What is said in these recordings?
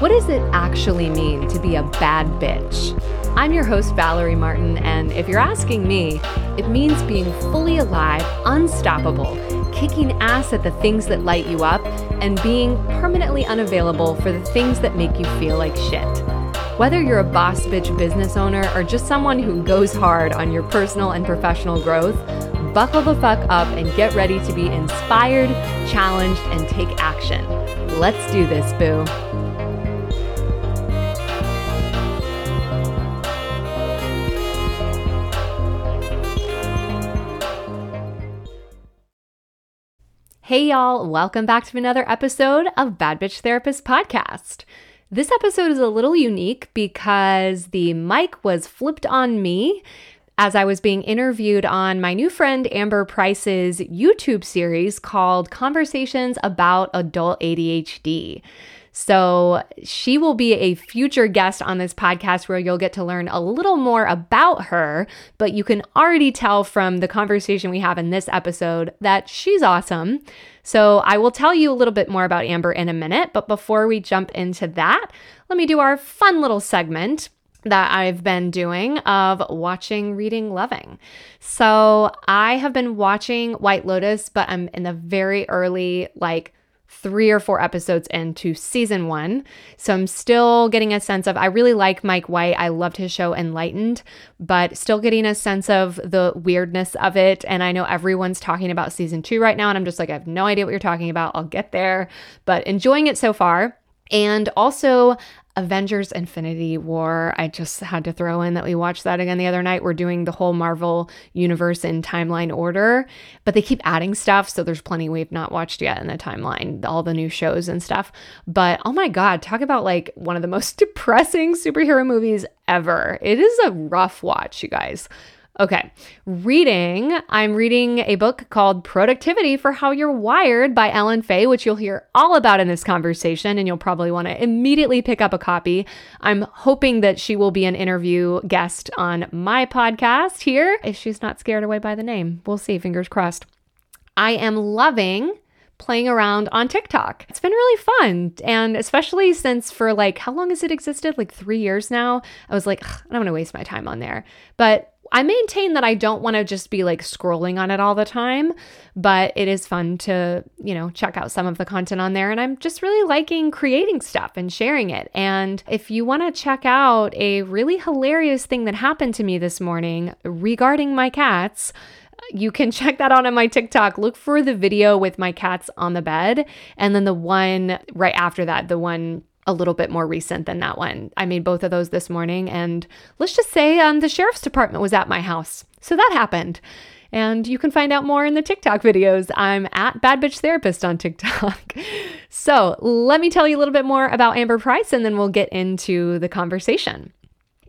What does it actually mean to be a bad bitch? I'm your host, Valerie Martin, and if you're asking me, it means being fully alive, unstoppable, kicking ass at the things that light you up, and being permanently unavailable for the things that make you feel like shit. Whether you're a boss bitch business owner or just someone who goes hard on your personal and professional growth, buckle the fuck up and get ready to be inspired, challenged, and take action. Let's do this, boo. Hey, y'all, welcome back to another episode of Bad Bitch Therapist Podcast. This episode is a little unique because the mic was flipped on me as I was being interviewed on my new friend Amber Price's YouTube series called Conversations About Adult ADHD. So she will be a future guest on this podcast where you'll get to learn a little more about her. But you can already tell from the conversation we have in this episode that she's awesome. So I will tell you a little bit more about Amber in a minute. But before we jump into that, let me do our fun little segment that I've been doing of watching, reading, loving. So I have been watching White Lotus, but I'm in the very early, like, three or four episodes into season one. So I'm still getting a sense of, I really like Mike White. I loved his show Enlightened, but still getting a sense of the weirdness of it. And I know everyone's talking about season two right now. And I'm just like, I have no idea what you're talking about. I'll get there, but enjoying it so far. And also, Avengers Infinity War. I just had to throw in that we watched that again the other night. We're doing the whole Marvel universe in timeline order, but they keep adding stuff. So there's plenty we've not watched yet in the timeline, all the new shows and stuff. But oh my God, talk about like one of the most depressing superhero movies ever. It is a rough watch, you guys. Okay, reading. I'm reading a book called Productivity for How You're Wired by Ellen Faye, which you'll hear all about in this conversation, and you'll probably want to immediately pick up a copy. I'm hoping that she will be an interview guest on my podcast here, if she's not scared away by the name. We'll see, fingers crossed. I am loving playing around on TikTok. It's been really fun. And especially since for like, how long has it existed? Like three years now. I was like, I don't want to waste my time on there. But I maintain that I don't want to just be like scrolling on it all the time, but it is fun to, you know, check out some of the content on there. And I'm just really liking creating stuff and sharing it. And if you want to check out a really hilarious thing that happened to me this morning regarding my cats, you can check that out on my TikTok. Look for the video with my cats on the bed. And then the one right after that, the one a little bit more recent than that one. I made both of those this morning, and let's just say um, the sheriff's department was at my house. So that happened. And you can find out more in the TikTok videos. I'm at Bad Bitch Therapist on TikTok. so let me tell you a little bit more about Amber Price, and then we'll get into the conversation.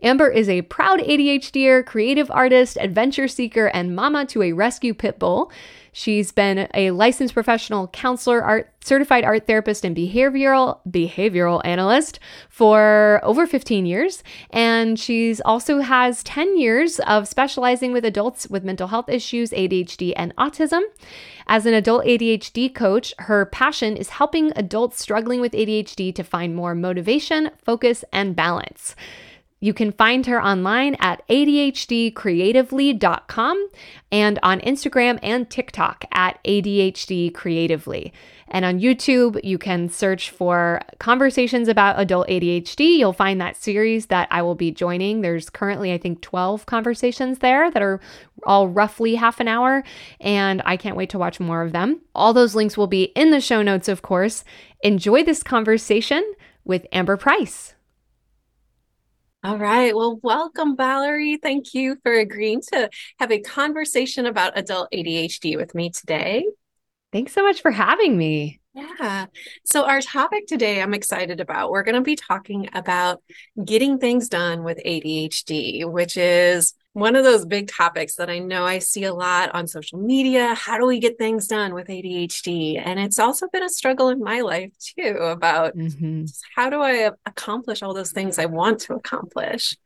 Amber is a proud ADHDer, creative artist, adventure seeker, and mama to a rescue pit bull. She's been a licensed professional counselor, art certified art therapist, and behavioral behavioral analyst for over 15 years. And she's also has 10 years of specializing with adults with mental health issues, ADHD, and autism. As an adult ADHD coach, her passion is helping adults struggling with ADHD to find more motivation, focus, and balance. You can find her online at ADHDcreatively.com and on Instagram and TikTok at adhdcreatively. And on YouTube, you can search for Conversations About Adult ADHD. You'll find that series that I will be joining. There's currently, I think, 12 conversations there that are all roughly half an hour, and I can't wait to watch more of them. All those links will be in the show notes, of course. Enjoy this conversation with Amber Price. All right. Well, welcome, Valerie. Thank you for agreeing to have a conversation about adult ADHD with me today. Thanks so much for having me. Yeah. So, our topic today, I'm excited about. We're going to be talking about getting things done with ADHD, which is one of those big topics that I know I see a lot on social media. How do we get things done with ADHD? And it's also been a struggle in my life too about mm-hmm. how do I accomplish all those things I want to accomplish?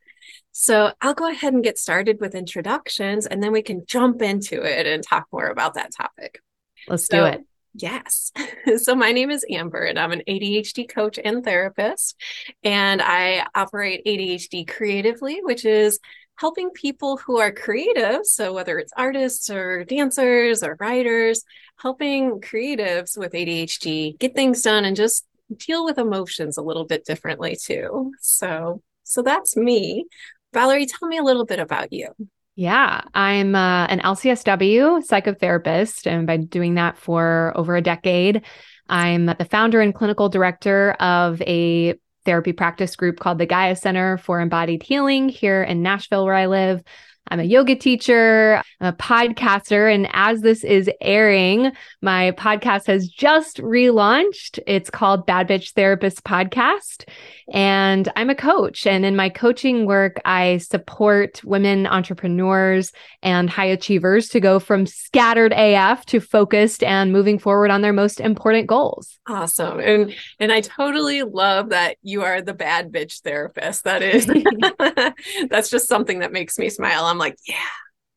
So I'll go ahead and get started with introductions and then we can jump into it and talk more about that topic. Let's so, do it. Yes. So my name is Amber and I'm an ADHD coach and therapist. And I operate ADHD creatively, which is helping people who are creative. So whether it's artists or dancers or writers, helping creatives with ADHD get things done and just deal with emotions a little bit differently too. So so that's me. Valerie, tell me a little bit about you. Yeah, I'm uh, an LCSW psychotherapist, and by doing that for over a decade, I'm the founder and clinical director of a therapy practice group called the Gaia Center for Embodied Healing here in Nashville, where I live. I'm a yoga teacher, I'm a podcaster, and as this is airing, my podcast has just relaunched. It's called Bad Bitch Therapist Podcast. And I'm a coach. And in my coaching work, I support women entrepreneurs and high achievers to go from scattered AF to focused and moving forward on their most important goals. Awesome. And and I totally love that you are the bad bitch therapist. That is that's just something that makes me smile. I'm like, yeah,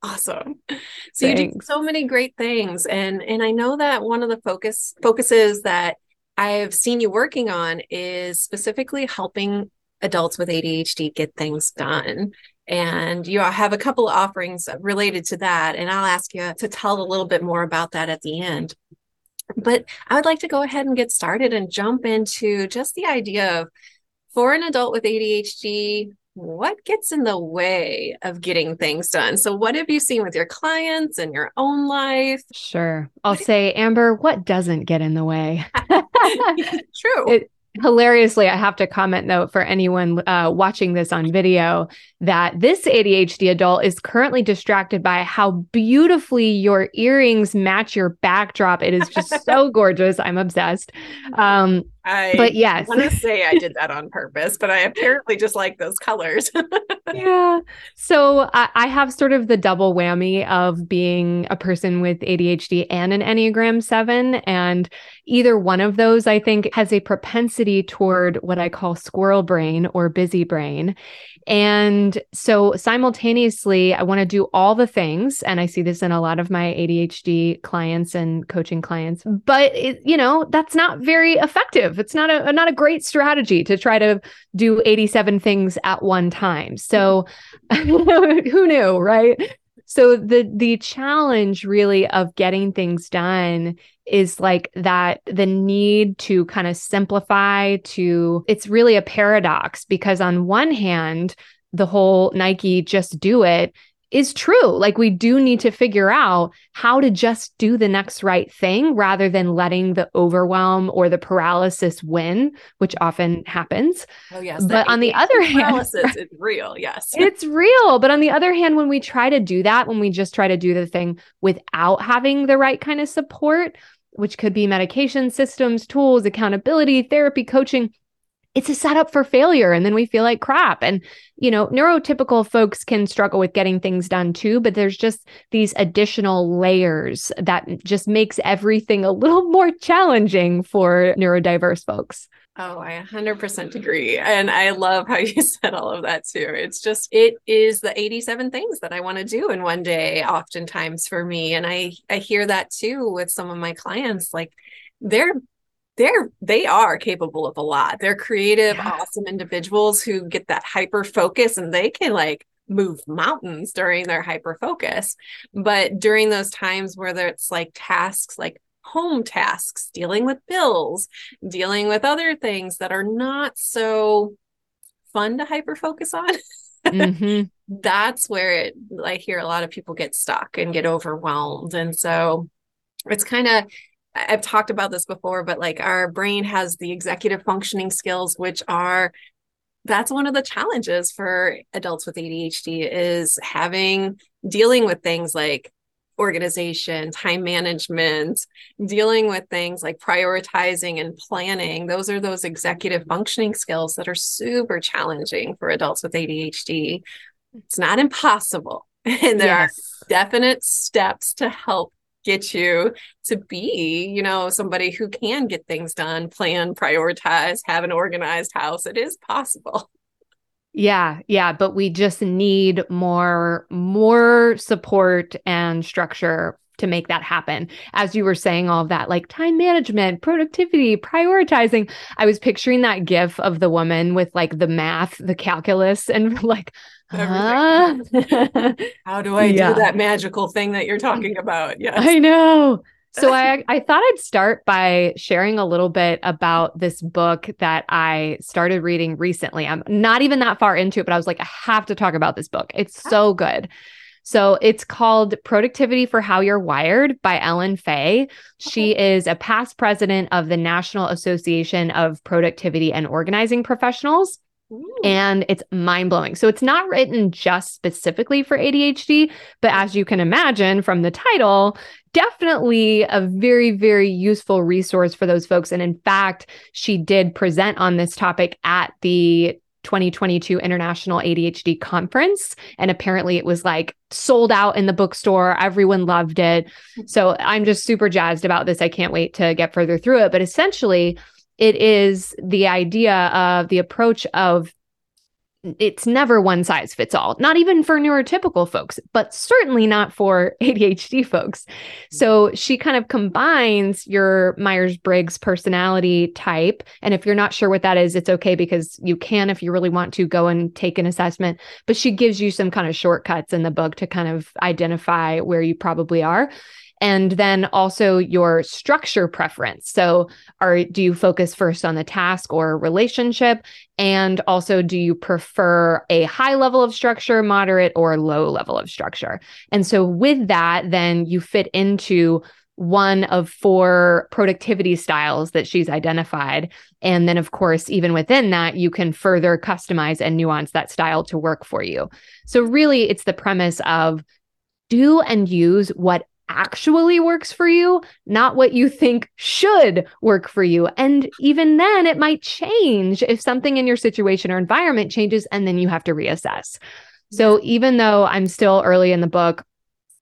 awesome so Thanks. you do so many great things and and i know that one of the focus focuses that I've seen you working on is specifically helping adults with ADHD get things done. And you have a couple of offerings related to that. And I'll ask you to tell a little bit more about that at the end. But I would like to go ahead and get started and jump into just the idea of for an adult with ADHD, what gets in the way of getting things done? So, what have you seen with your clients and your own life? Sure. I'll say, Amber, what doesn't get in the way? True. It, hilariously, I have to comment though for anyone uh, watching this on video that this ADHD adult is currently distracted by how beautifully your earrings match your backdrop. It is just so gorgeous. I'm obsessed. Um, I but yes, I want to say I did that on purpose, but I apparently just like those colors. yeah. So I, I, have sort of the double whammy of being a person with ADHD and an Enneagram 7. And either one of those, I think, has a propensity toward what I call squirrel brain or busy brain. And so simultaneously, I want to do all the things. And I see this in a lot of my ADHD clients and coaching clients, but it, you know, that's not very effective. It's not a, not a great strategy to try to do 87 things at one time. So who knew, right? So the the challenge really of getting things done is like that the need to kind of simplify to it's really a paradox because on one hand the whole Nike just do it is true. Like we do need to figure out how to just do the next right thing rather than letting the overwhelm or the paralysis win, which often happens. Oh yes. But on the other hand, paralysis is real. Yes. it's real. But on the other hand, when we try to do that, when we just try to do the thing without having the right kind of support, which could be medication systems, tools, accountability, therapy, coaching, it's a setup for failure and then we feel like crap. And you know neurotypical folks can struggle with getting things done too but there's just these additional layers that just makes everything a little more challenging for neurodiverse folks Oh, I 100% agree. And I love how you said all of that too. It's just, it is the 87 things that I want to do in one day, oftentimes for me. And I, I hear that too with some of my clients. Like they're they're they are capable of a lot. They're creative, yeah. awesome individuals who get that hyper focus and they can like move mountains during their hyper focus. But during those times where it's like tasks like home tasks, dealing with bills, dealing with other things that are not so fun to hyper focus on. mm-hmm. That's where it I hear a lot of people get stuck and get overwhelmed. And so it's kind of I've talked about this before, but like our brain has the executive functioning skills, which are that's one of the challenges for adults with ADHD is having dealing with things like organization, time management, dealing with things like prioritizing and planning. Those are those executive functioning skills that are super challenging for adults with ADHD. It's not impossible. And there yes. are definite steps to help get you to be, you know, somebody who can get things done, plan, prioritize, have an organized house. It is possible. Yeah, yeah, but we just need more more support and structure to make that happen. As you were saying all of that, like time management, productivity, prioritizing, I was picturing that gif of the woman with like the math, the calculus, and like, uh, how do I yeah. do that magical thing that you're talking about? Yes. I know. So I I thought I'd start by sharing a little bit about this book that I started reading recently. I'm not even that far into it, but I was like, I have to talk about this book. It's ah. so good. So it's called Productivity for How You're Wired by Ellen Faye. She is a past president of the National Association of Productivity and Organizing Professionals. Ooh. And it's mind blowing. So it's not written just specifically for ADHD, but as you can imagine from the title, definitely a very, very useful resource for those folks. And in fact, she did present on this topic at the 2022 International ADHD Conference. And apparently it was like sold out in the bookstore. Everyone loved it. Hmm. So I'm just super jazzed about this. I can't wait to get further through it. But essentially, it is the idea of the approach of it's never one size fits all, not even for neurotypical folks, but certainly not for ADHD folks. So she kind of combines your Myers Briggs personality type. And if you're not sure what that is, it's okay because you can, if you really want to, go and take an assessment. But she gives you some kind of shortcuts in the book to kind of identify where you probably are and then also your structure preference so are do you focus first on the task or relationship and also do you prefer a high level of structure moderate or low level of structure and so with that then you fit into one of four productivity styles that she's identified. And then, of course, even within that, you can further customize and nuance that style to work for you. So, really, it's the premise of do and use what actually works for you, not what you think should work for you. And even then, it might change if something in your situation or environment changes, and then you have to reassess. So, even though I'm still early in the book,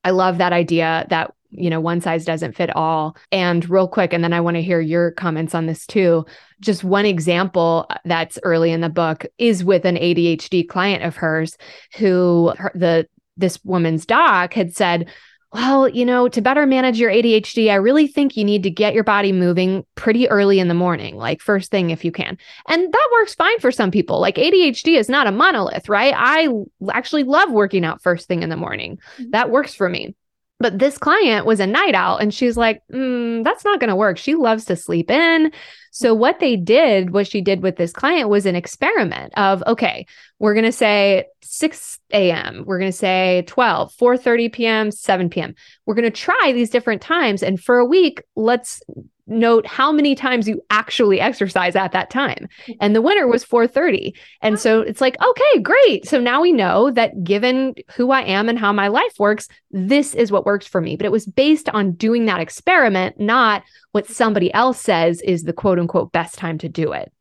I love that idea that you know one size doesn't fit all and real quick and then i want to hear your comments on this too just one example uh, that's early in the book is with an adhd client of hers who her, the this woman's doc had said well, you know, to better manage your ADHD, I really think you need to get your body moving pretty early in the morning, like first thing if you can. And that works fine for some people. Like ADHD is not a monolith, right? I actually love working out first thing in the morning. Mm-hmm. That works for me. But this client was a night owl and she's like, mm, that's not going to work. She loves to sleep in. So what they did, what she did with this client was an experiment of, okay, we're going to say 6 a.m. We're going to say 12, 4.30 p.m., 7 p.m. We're going to try these different times. And for a week, let's note how many times you actually exercise at that time. And the winner was 4:30. And so it's like, okay, great. So now we know that given who I am and how my life works, this is what works for me. But it was based on doing that experiment, not what somebody else says is the quote unquote best time to do it.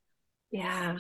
Yeah.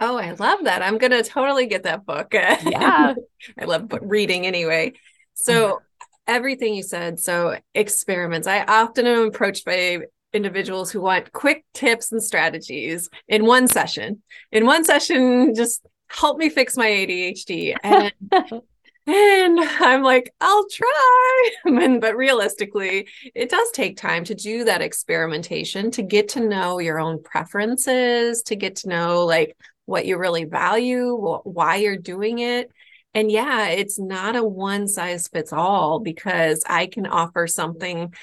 Oh, I love that. I'm going to totally get that book. Yeah. I love reading anyway. So mm-hmm. everything you said. So, experiments. I often am approached by individuals who want quick tips and strategies in one session. In one session, just help me fix my ADHD. And and I'm like, I'll try. and, but realistically, it does take time to do that experimentation, to get to know your own preferences, to get to know like what you really value, why you're doing it. And yeah, it's not a one size fits all because I can offer something,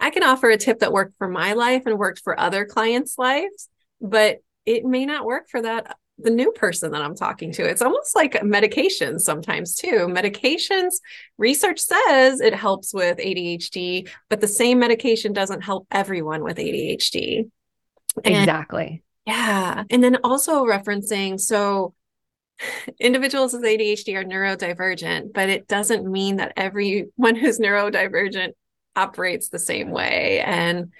I can offer a tip that worked for my life and worked for other clients' lives, but it may not work for that the new person that I'm talking to. It's almost like medications sometimes too. Medications, research says it helps with ADHD, but the same medication doesn't help everyone with ADHD. And, exactly. Yeah. And then also referencing so individuals with ADHD are neurodivergent, but it doesn't mean that everyone who's neurodivergent operates the same way. And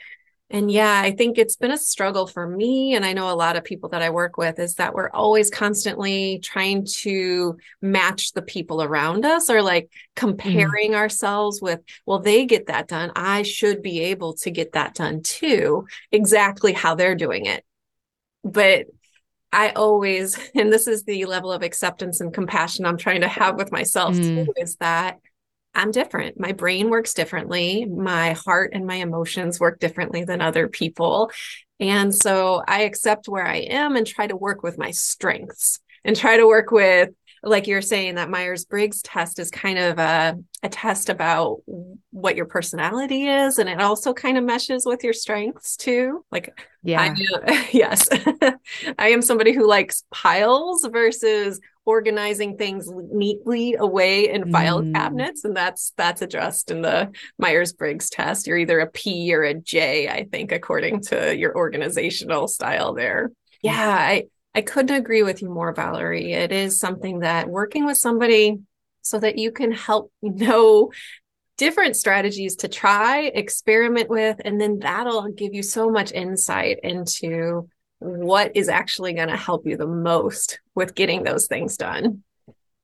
and yeah, I think it's been a struggle for me. And I know a lot of people that I work with is that we're always constantly trying to match the people around us or like comparing mm. ourselves with, well, they get that done. I should be able to get that done too, exactly how they're doing it. But I always, and this is the level of acceptance and compassion I'm trying to have with myself mm. too, is that I'm different. My brain works differently. My heart and my emotions work differently than other people. And so I accept where I am and try to work with my strengths and try to work with like you're saying that myers-briggs test is kind of a, a test about what your personality is and it also kind of meshes with your strengths too. Like yeah. I, yes. I am somebody who likes piles versus organizing things neatly away in file mm. cabinets and that's that's addressed in the myers-briggs test. You're either a p or a j i think according to your organizational style there. Yeah i I couldn't agree with you more, Valerie. It is something that working with somebody so that you can help know different strategies to try, experiment with, and then that'll give you so much insight into what is actually going to help you the most with getting those things done.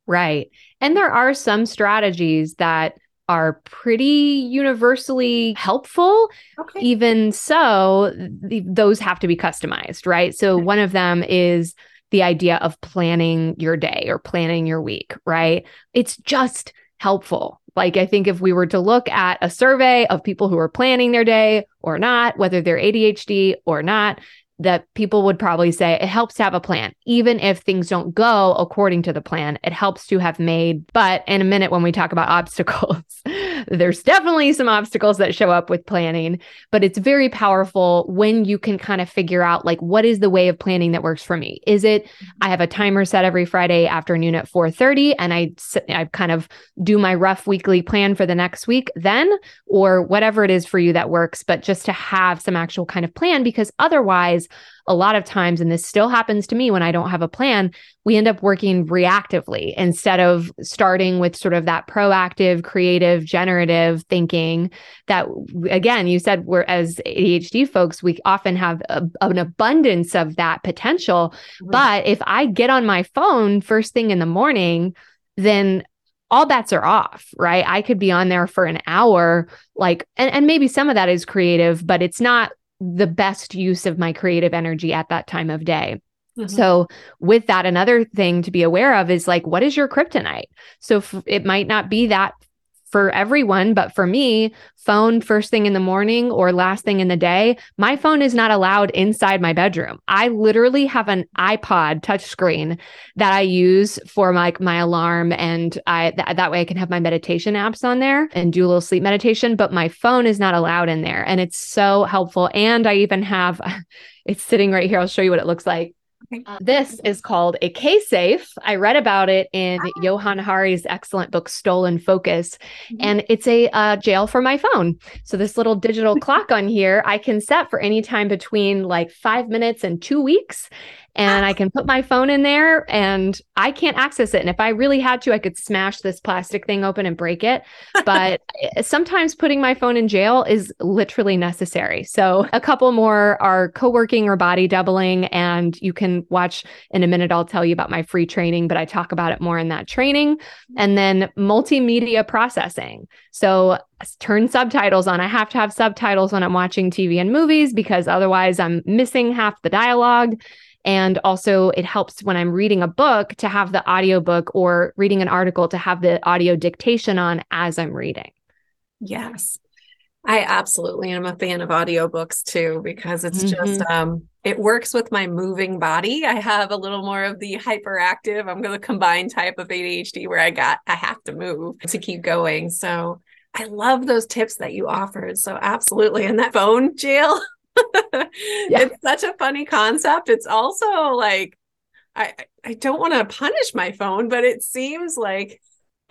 Right. And there are some strategies that are pretty universally helpful. Okay. Even so, th- those have to be customized, right? So, one of them is the idea of planning your day or planning your week, right? It's just helpful. Like, I think if we were to look at a survey of people who are planning their day or not, whether they're ADHD or not, that people would probably say it helps to have a plan, even if things don't go according to the plan. It helps to have made. But in a minute, when we talk about obstacles, there's definitely some obstacles that show up with planning, but it's very powerful when you can kind of figure out like what is the way of planning that works for me. Is it I have a timer set every Friday afternoon at 4:30 and I I kind of do my rough weekly plan for the next week then or whatever it is for you that works, but just to have some actual kind of plan because otherwise a lot of times, and this still happens to me when I don't have a plan, we end up working reactively instead of starting with sort of that proactive, creative, generative thinking that, again, you said we're as ADHD folks, we often have a, an abundance of that potential. Mm-hmm. But if I get on my phone first thing in the morning, then all bets are off, right? I could be on there for an hour, like, and, and maybe some of that is creative, but it's not the best use of my creative energy at that time of day. Mm-hmm. So, with that, another thing to be aware of is like, what is your kryptonite? So, f- it might not be that for everyone, but for me, phone first thing in the morning or last thing in the day, my phone is not allowed inside my bedroom. I literally have an iPod touchscreen that I use for like my, my alarm and I th- that way I can have my meditation apps on there and do a little sleep meditation, but my phone is not allowed in there and it's so helpful and I even have it's sitting right here. I'll show you what it looks like. Uh, this is called a kSafe. I read about it in ah. Johann Hari's excellent book, Stolen Focus, mm-hmm. and it's a uh, jail for my phone. So, this little digital clock on here, I can set for any time between like five minutes and two weeks and I can put my phone in there and I can't access it. And if I really had to, I could smash this plastic thing open and break it. But eh, sometimes putting my phone in jail is literally necessary. So a couple more are co working or body doubling. And you can watch in a minute, I'll tell you about my free training, but I talk about it more in that training. And then multimedia processing. So turn subtitles on. I have to have subtitles when I'm watching TV and movies because otherwise I'm missing half the dialogue. And also, it helps when I'm reading a book to have the audiobook or reading an article to have the audio dictation on as I'm reading. Yes. I absolutely am a fan of audiobooks too because it's mm-hmm. just um it works with my moving body. I have a little more of the hyperactive, I'm going to combine type of ADHD where I got I have to move to keep going. So I love those tips that you offered. So absolutely. And that phone jail yeah. It's such a funny concept. It's also like I I don't want to punish my phone, but it seems like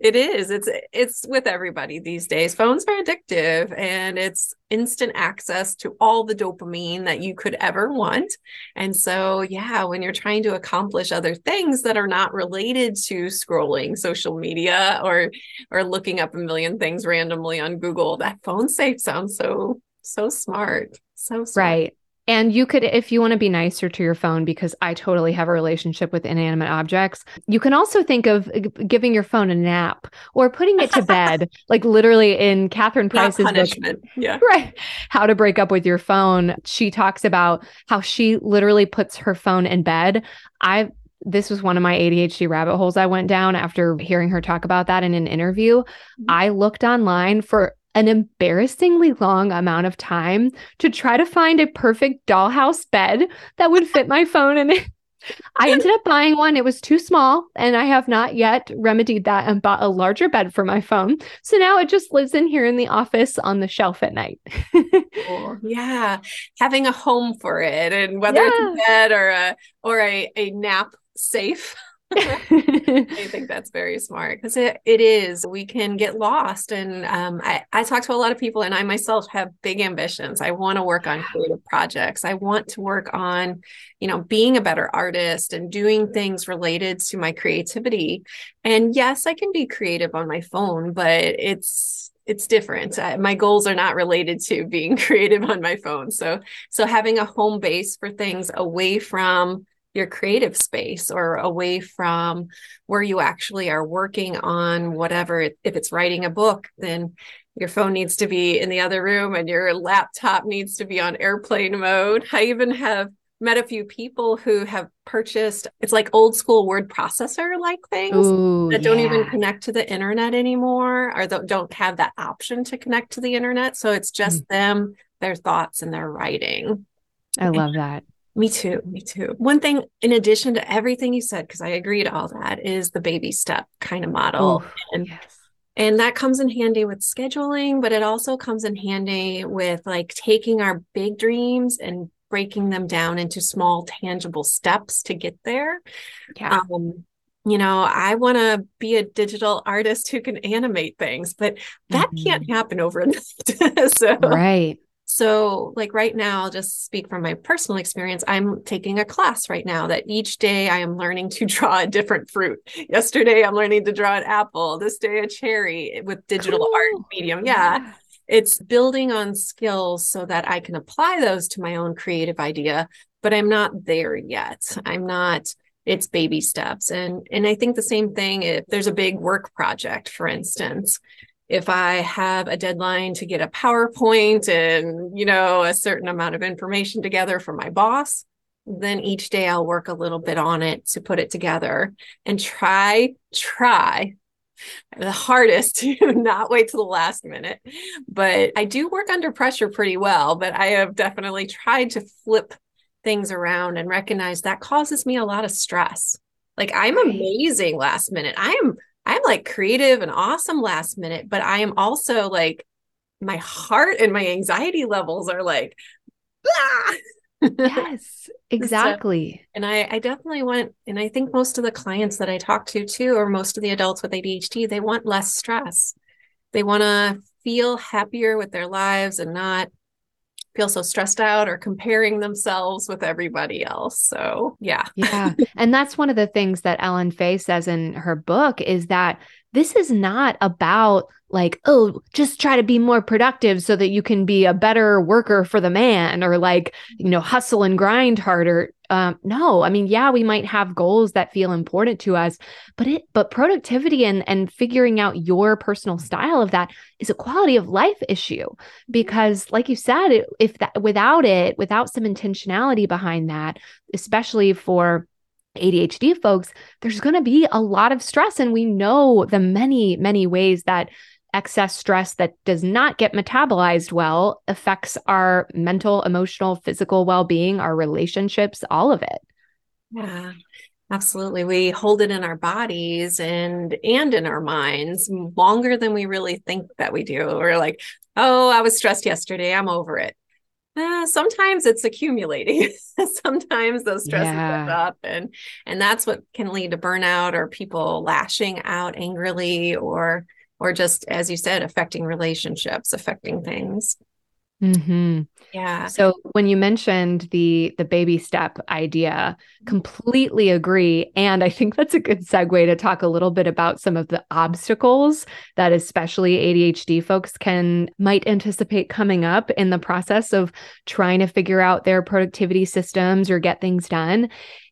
it is. It's it's with everybody these days. Phones are addictive and it's instant access to all the dopamine that you could ever want. And so, yeah, when you're trying to accomplish other things that are not related to scrolling social media or or looking up a million things randomly on Google, that phone safe sounds so so smart. So smart. Right. And you could, if you want to be nicer to your phone, because I totally have a relationship with inanimate objects, you can also think of giving your phone a nap or putting it to bed, like literally in Catherine Price's punishment. book. Yeah. Right. How to break up with your phone. She talks about how she literally puts her phone in bed. I this was one of my ADHD rabbit holes I went down after hearing her talk about that in an interview. Mm-hmm. I looked online for an embarrassingly long amount of time to try to find a perfect dollhouse bed that would fit my phone and I ended up buying one. It was too small, and I have not yet remedied that and bought a larger bed for my phone. So now it just lives in here in the office on the shelf at night. cool. Yeah, having a home for it, and whether yeah. it's a bed or a or a, a nap safe. I think that's very smart because it, it is. We can get lost. And um, I, I talk to a lot of people, and I myself have big ambitions. I want to work on creative projects. I want to work on, you know, being a better artist and doing things related to my creativity. And yes, I can be creative on my phone, but it's it's different. my goals are not related to being creative on my phone. So so having a home base for things away from your creative space or away from where you actually are working on whatever if it's writing a book then your phone needs to be in the other room and your laptop needs to be on airplane mode i even have met a few people who have purchased it's like old school word processor like things Ooh, that don't yeah. even connect to the internet anymore or don't have that option to connect to the internet so it's just mm. them their thoughts and their writing i love that me too. Me too. One thing, in addition to everything you said, because I agree to all that, is the baby step kind of model. Oh, and, yes. and that comes in handy with scheduling, but it also comes in handy with like taking our big dreams and breaking them down into small, tangible steps to get there. Yeah. Um, you know, I want to be a digital artist who can animate things, but that mm-hmm. can't happen overnight. so, right. So, like right now, I'll just speak from my personal experience. I'm taking a class right now that each day I am learning to draw a different fruit. Yesterday, I'm learning to draw an apple. This day, a cherry with digital cool. art medium. Yeah. yeah. It's building on skills so that I can apply those to my own creative idea, but I'm not there yet. I'm not it's baby steps and and i think the same thing if there's a big work project for instance if I have a deadline to get a PowerPoint and, you know, a certain amount of information together for my boss, then each day I'll work a little bit on it to put it together and try, try the hardest to not wait till the last minute. But I do work under pressure pretty well, but I have definitely tried to flip things around and recognize that causes me a lot of stress. Like I'm amazing last minute. I am I'm like creative and awesome last minute, but I am also like my heart and my anxiety levels are like, ah! yes, exactly. so, and I, I definitely want, and I think most of the clients that I talk to too, or most of the adults with ADHD, they want less stress. They want to feel happier with their lives and not feel so stressed out or comparing themselves with everybody else. So, yeah. yeah. And that's one of the things that Ellen Faye says in her book is that this is not about like, oh, just try to be more productive so that you can be a better worker for the man or like, you know, hustle and grind harder. Um, no, I mean, yeah, we might have goals that feel important to us, but it, but productivity and and figuring out your personal style of that is a quality of life issue because, like you said, if that without it, without some intentionality behind that, especially for ADHD folks, there's going to be a lot of stress. And we know the many, many ways that excess stress that does not get metabolized well affects our mental, emotional, physical well being, our relationships, all of it. Yeah. Absolutely. We hold it in our bodies and and in our minds longer than we really think that we do. We're like, "Oh, I was stressed yesterday. I'm over it." Uh, sometimes it's accumulating. sometimes those stresses yeah. up and and that's what can lead to burnout or people lashing out angrily or or just as you said affecting relationships, affecting things. Mm-hmm. Yeah. So when you mentioned the the baby step idea, completely agree. And I think that's a good segue to talk a little bit about some of the obstacles that especially ADHD folks can might anticipate coming up in the process of trying to figure out their productivity systems or get things done.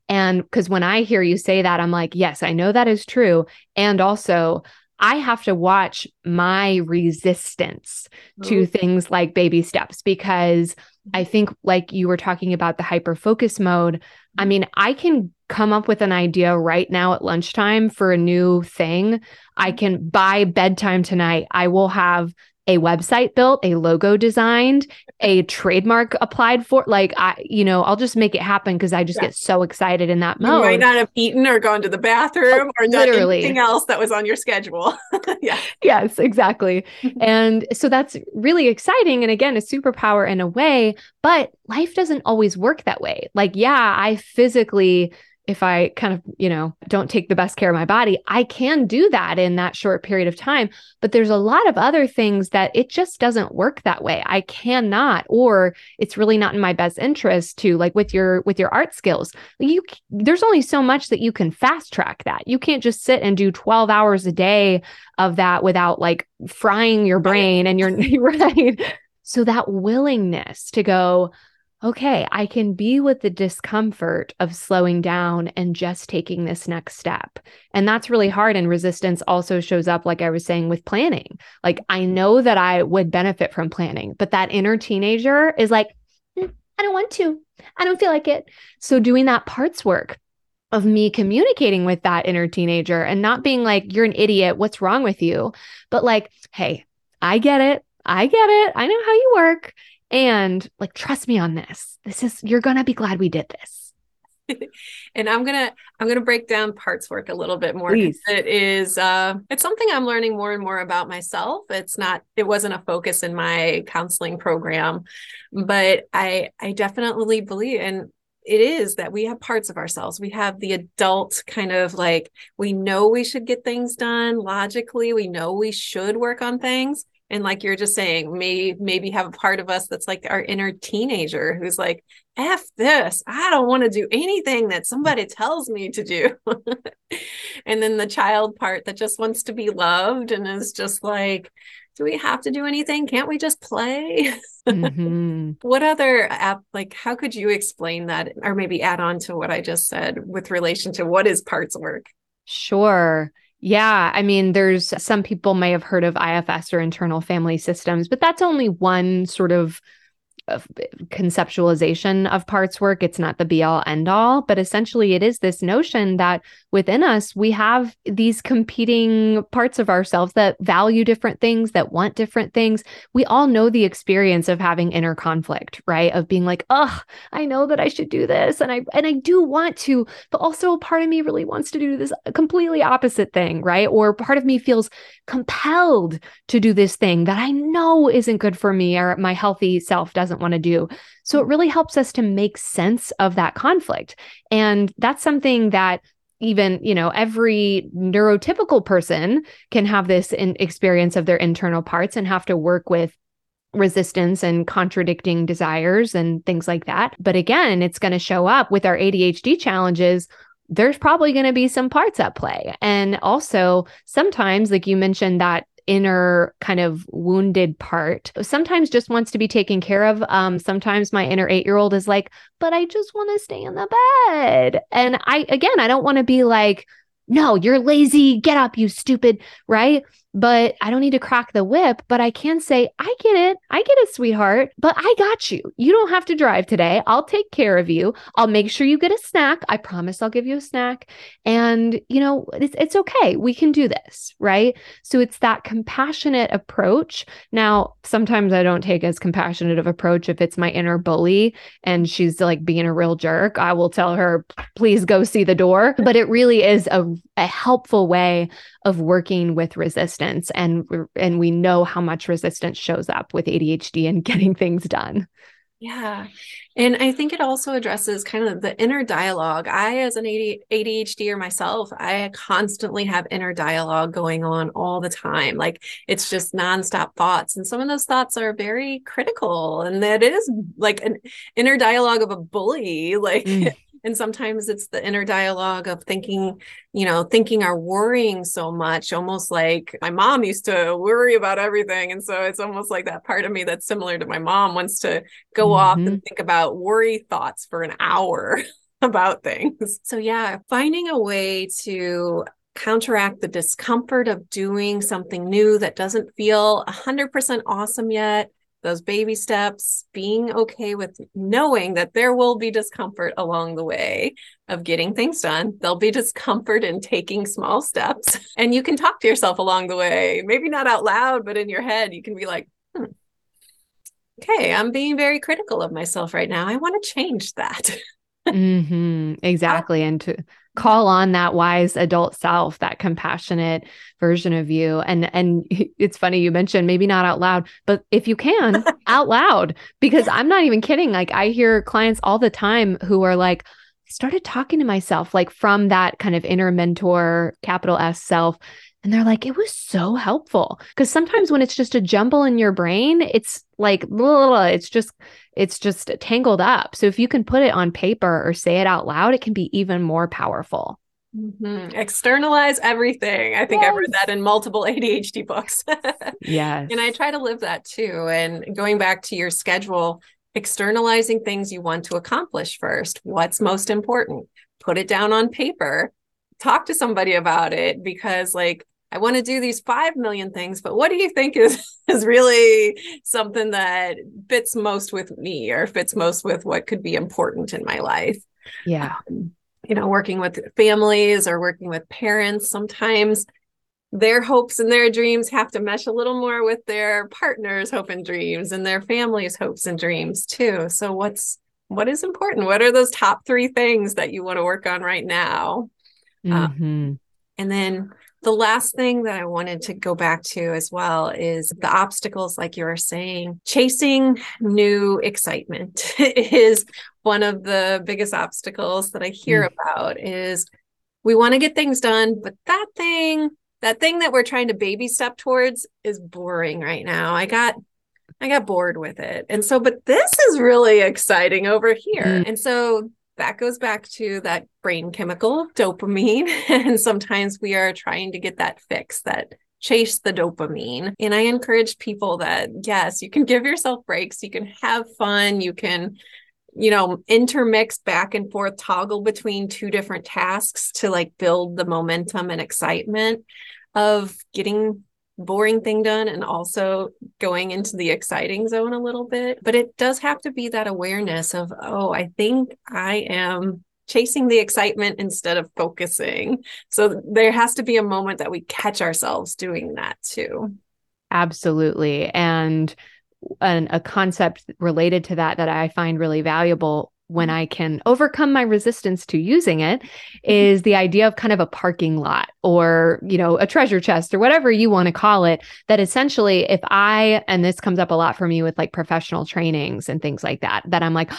And because when I hear you say that, I'm like, yes, I know that is true. And also, I have to watch my resistance to things like baby steps because I mm-hmm. think, like you were talking about the hyper focus mode, I mm-hmm. mean, I can come up with an idea right now at lunchtime for a new thing. I mm-hmm. can by bedtime tonight, I will have a website built, a logo designed, a trademark applied for. Like I, you know, I'll just make it happen because I just yeah. get so excited in that mode. You might not have eaten or gone to the bathroom oh, or done literally. anything else that was on your schedule. yeah. Yes, exactly. and so that's really exciting. And again, a superpower in a way, but life doesn't always work that way. Like, yeah, I physically if I kind of, you know, don't take the best care of my body, I can do that in that short period of time. But there's a lot of other things that it just doesn't work that way. I cannot, or it's really not in my best interest to like with your with your art skills. You there's only so much that you can fast track that. You can't just sit and do 12 hours a day of that without like frying your brain and you're right. So that willingness to go, okay, I can be with the discomfort of slowing down and just taking this next step. And that's really hard. And resistance also shows up, like I was saying, with planning. Like, I know that I would benefit from planning, but that inner teenager is like, mm, I don't want to. I don't feel like it. So, doing that parts work, of me communicating with that inner teenager and not being like, you're an idiot. What's wrong with you? But like, hey, I get it. I get it. I know how you work and like trust me on this this is you're gonna be glad we did this and i'm gonna i'm gonna break down parts work a little bit more Please. it is uh it's something i'm learning more and more about myself it's not it wasn't a focus in my counseling program but i i definitely believe and it is that we have parts of ourselves. We have the adult kind of like, we know we should get things done logically. We know we should work on things and like you're just saying may maybe have a part of us that's like our inner teenager who's like f this. I don't want to do anything that somebody tells me to do. And then the child part that just wants to be loved and is just like do we have to do anything? Can't we just play? Mm-hmm. what other app like how could you explain that or maybe add on to what i just said with relation to what is parts work? Sure yeah, I mean, there's some people may have heard of IFS or internal family systems, but that's only one sort of conceptualization of parts work. It's not the be all end all, but essentially it is this notion that within us, we have these competing parts of ourselves that value different things, that want different things. We all know the experience of having inner conflict, right? Of being like, oh, I know that I should do this and I and I do want to, but also a part of me really wants to do this completely opposite thing, right? Or part of me feels compelled to do this thing that I know isn't good for me or my healthy self doesn't doesn't want to do. So it really helps us to make sense of that conflict. And that's something that even you know every neurotypical person can have this in experience of their internal parts and have to work with resistance and contradicting desires and things like that but again it's going to show up with our ADHD challenges there's probably going to be some parts at play and also sometimes like you mentioned that inner kind of wounded part sometimes just wants to be taken care of. Um, sometimes my inner eight year old is like, but I just want to stay in the bed. And I, again, I don't want to be like, no, you're lazy. Get up, you stupid. Right but I don't need to crack the whip. But I can say, I get it. I get it, sweetheart, but I got you. You don't have to drive today. I'll take care of you. I'll make sure you get a snack. I promise I'll give you a snack. And, you know, it's, it's okay. We can do this. Right. So it's that compassionate approach. Now, sometimes I don't take as compassionate of approach if it's my inner bully and she's like being a real jerk. I will tell her, please go see the door. But it really is a, a helpful way of working with resistance and and we know how much resistance shows up with ADHD and getting things done. Yeah. And I think it also addresses kind of the inner dialogue. I, as an ADHDer myself, I constantly have inner dialogue going on all the time. Like it's just nonstop thoughts. And some of those thoughts are very critical. And that is like an inner dialogue of a bully. Like mm and sometimes it's the inner dialogue of thinking you know thinking or worrying so much almost like my mom used to worry about everything and so it's almost like that part of me that's similar to my mom wants to go mm-hmm. off and mm-hmm. think about worry thoughts for an hour about things so yeah finding a way to counteract the discomfort of doing something new that doesn't feel 100% awesome yet those baby steps, being okay with knowing that there will be discomfort along the way of getting things done. There'll be discomfort in taking small steps. And you can talk to yourself along the way, maybe not out loud, but in your head, you can be like, hmm, okay, I'm being very critical of myself right now. I want to change that. mm-hmm, exactly. and to call on that wise adult self, that compassionate version of you. And and it's funny you mentioned maybe not out loud, but if you can, out loud because I'm not even kidding. Like I hear clients all the time who are like started talking to myself like from that kind of inner mentor capital S self and they're like, it was so helpful. Because sometimes when it's just a jumble in your brain, it's like, blah, it's just, it's just tangled up. So if you can put it on paper or say it out loud, it can be even more powerful. Mm-hmm. Externalize everything. I think yes. I read that in multiple ADHD books. yes. And I try to live that too. And going back to your schedule, externalizing things you want to accomplish first. What's most important? Put it down on paper. Talk to somebody about it because, like, I want to do these 5 million things, but what do you think is is really something that fits most with me or fits most with what could be important in my life? Yeah. Um, you know, working with families or working with parents, sometimes their hopes and their dreams have to mesh a little more with their partner's hope and dreams and their family's hopes and dreams too. So what's what is important? What are those top three things that you want to work on right now? Mm-hmm. Um, and then the last thing that I wanted to go back to as well is the obstacles, like you were saying, chasing new excitement is one of the biggest obstacles that I hear mm. about is we want to get things done, but that thing, that thing that we're trying to baby step towards is boring right now. I got I got bored with it. And so, but this is really exciting over here. Mm. And so that goes back to that brain chemical dopamine. and sometimes we are trying to get that fix that chase the dopamine. And I encourage people that, yes, you can give yourself breaks, you can have fun, you can, you know, intermix back and forth, toggle between two different tasks to like build the momentum and excitement of getting boring thing done and also going into the exciting zone a little bit. But it does have to be that awareness of, oh, I think I am chasing the excitement instead of focusing. So there has to be a moment that we catch ourselves doing that too. Absolutely. And an, a concept related to that that I find really valuable when mm-hmm. I can overcome my resistance to using it mm-hmm. the idea of kind of a parking lot or, you know, a treasure chest or whatever you want to call it. That essentially, if I, and this comes up a lot for me with like professional trainings and things like that, that I'm like,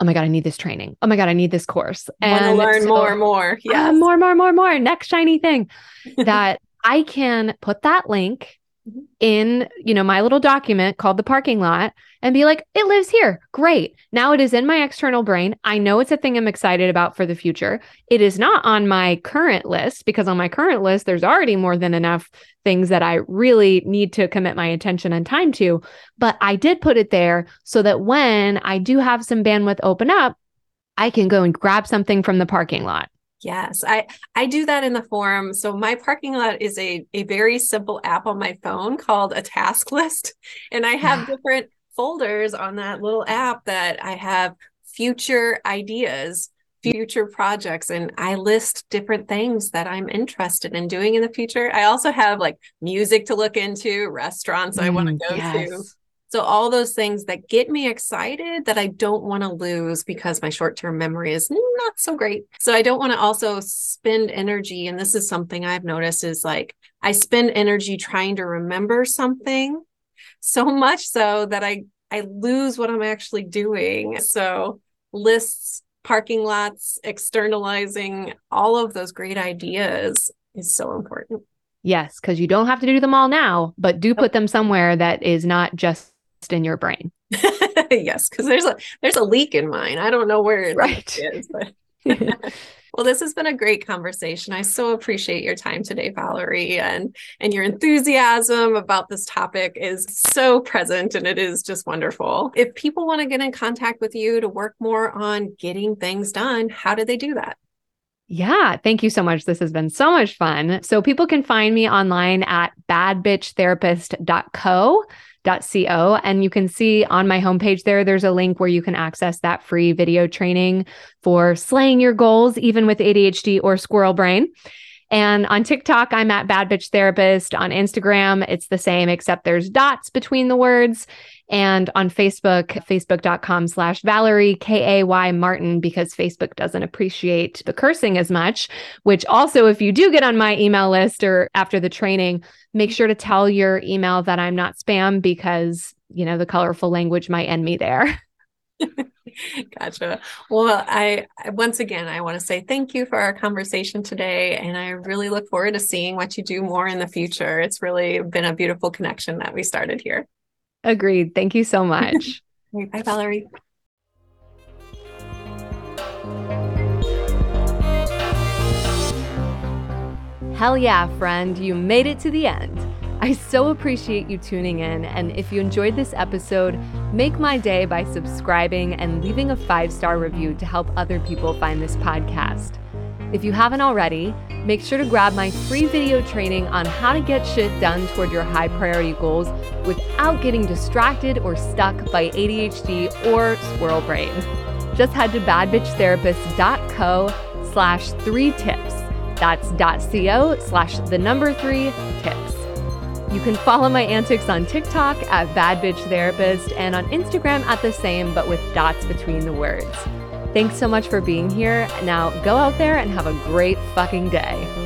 oh my God, I need this training. Oh my God, I need this course. And want to learn so, more and more. Yeah. Uh, more, more, more, more. Next shiny thing that I can put that link Mm-hmm. in you know my little document called the parking lot and be like it lives here. Great. Now it is in my external brain. I know it's a thing i'm excited about for the future. It is not on my current list because on my current list there's already more than enough things that i really need to commit my attention and time to. But i did put it there so that when i do have some bandwidth open up i can go and grab something from the parking lot Yes, I I do that in the form. So my parking lot is a a very simple app on my phone called a task list, and I have yeah. different folders on that little app that I have future ideas, future projects, and I list different things that I'm interested in doing in the future. I also have like music to look into, restaurants mm, I want to go yes. to. So all those things that get me excited that I don't want to lose because my short-term memory is not so great. So I don't want to also spend energy and this is something I've noticed is like I spend energy trying to remember something so much so that I I lose what I'm actually doing. So lists, parking lots, externalizing all of those great ideas is so important. Yes, because you don't have to do them all now, but do put them somewhere that is not just in your brain. yes, because there's a there's a leak in mine. I don't know where it right. is, well, this has been a great conversation. I so appreciate your time today, Valerie, and and your enthusiasm about this topic is so present and it is just wonderful. If people want to get in contact with you to work more on getting things done, how do they do that? Yeah, thank you so much. This has been so much fun. So people can find me online at badbitchtherapist.co. Co. And you can see on my homepage there, there's a link where you can access that free video training for slaying your goals, even with ADHD or squirrel brain. And on TikTok, I'm at Bad Bitch Therapist. On Instagram, it's the same, except there's dots between the words. And on Facebook, facebook.com slash Valerie, K A Y Martin, because Facebook doesn't appreciate the cursing as much. Which also, if you do get on my email list or after the training, make sure to tell your email that I'm not spam because, you know, the colorful language might end me there. gotcha. Well, I once again I want to say thank you for our conversation today and I really look forward to seeing what you do more in the future. It's really been a beautiful connection that we started here. Agreed. Thank you so much. Bye, Valerie. Hell yeah, friend, you made it to the end. I so appreciate you tuning in, and if you enjoyed this episode, make my day by subscribing and leaving a five star review to help other people find this podcast. If you haven't already, make sure to grab my free video training on how to get shit done toward your high priority goals without getting distracted or stuck by ADHD or squirrel brain. Just head to badbitchtherapist.co slash three tips. That's .co slash the number three tips. You can follow my antics on TikTok at Bad Bitch Therapist and on Instagram at the same, but with dots between the words. Thanks so much for being here. Now go out there and have a great fucking day.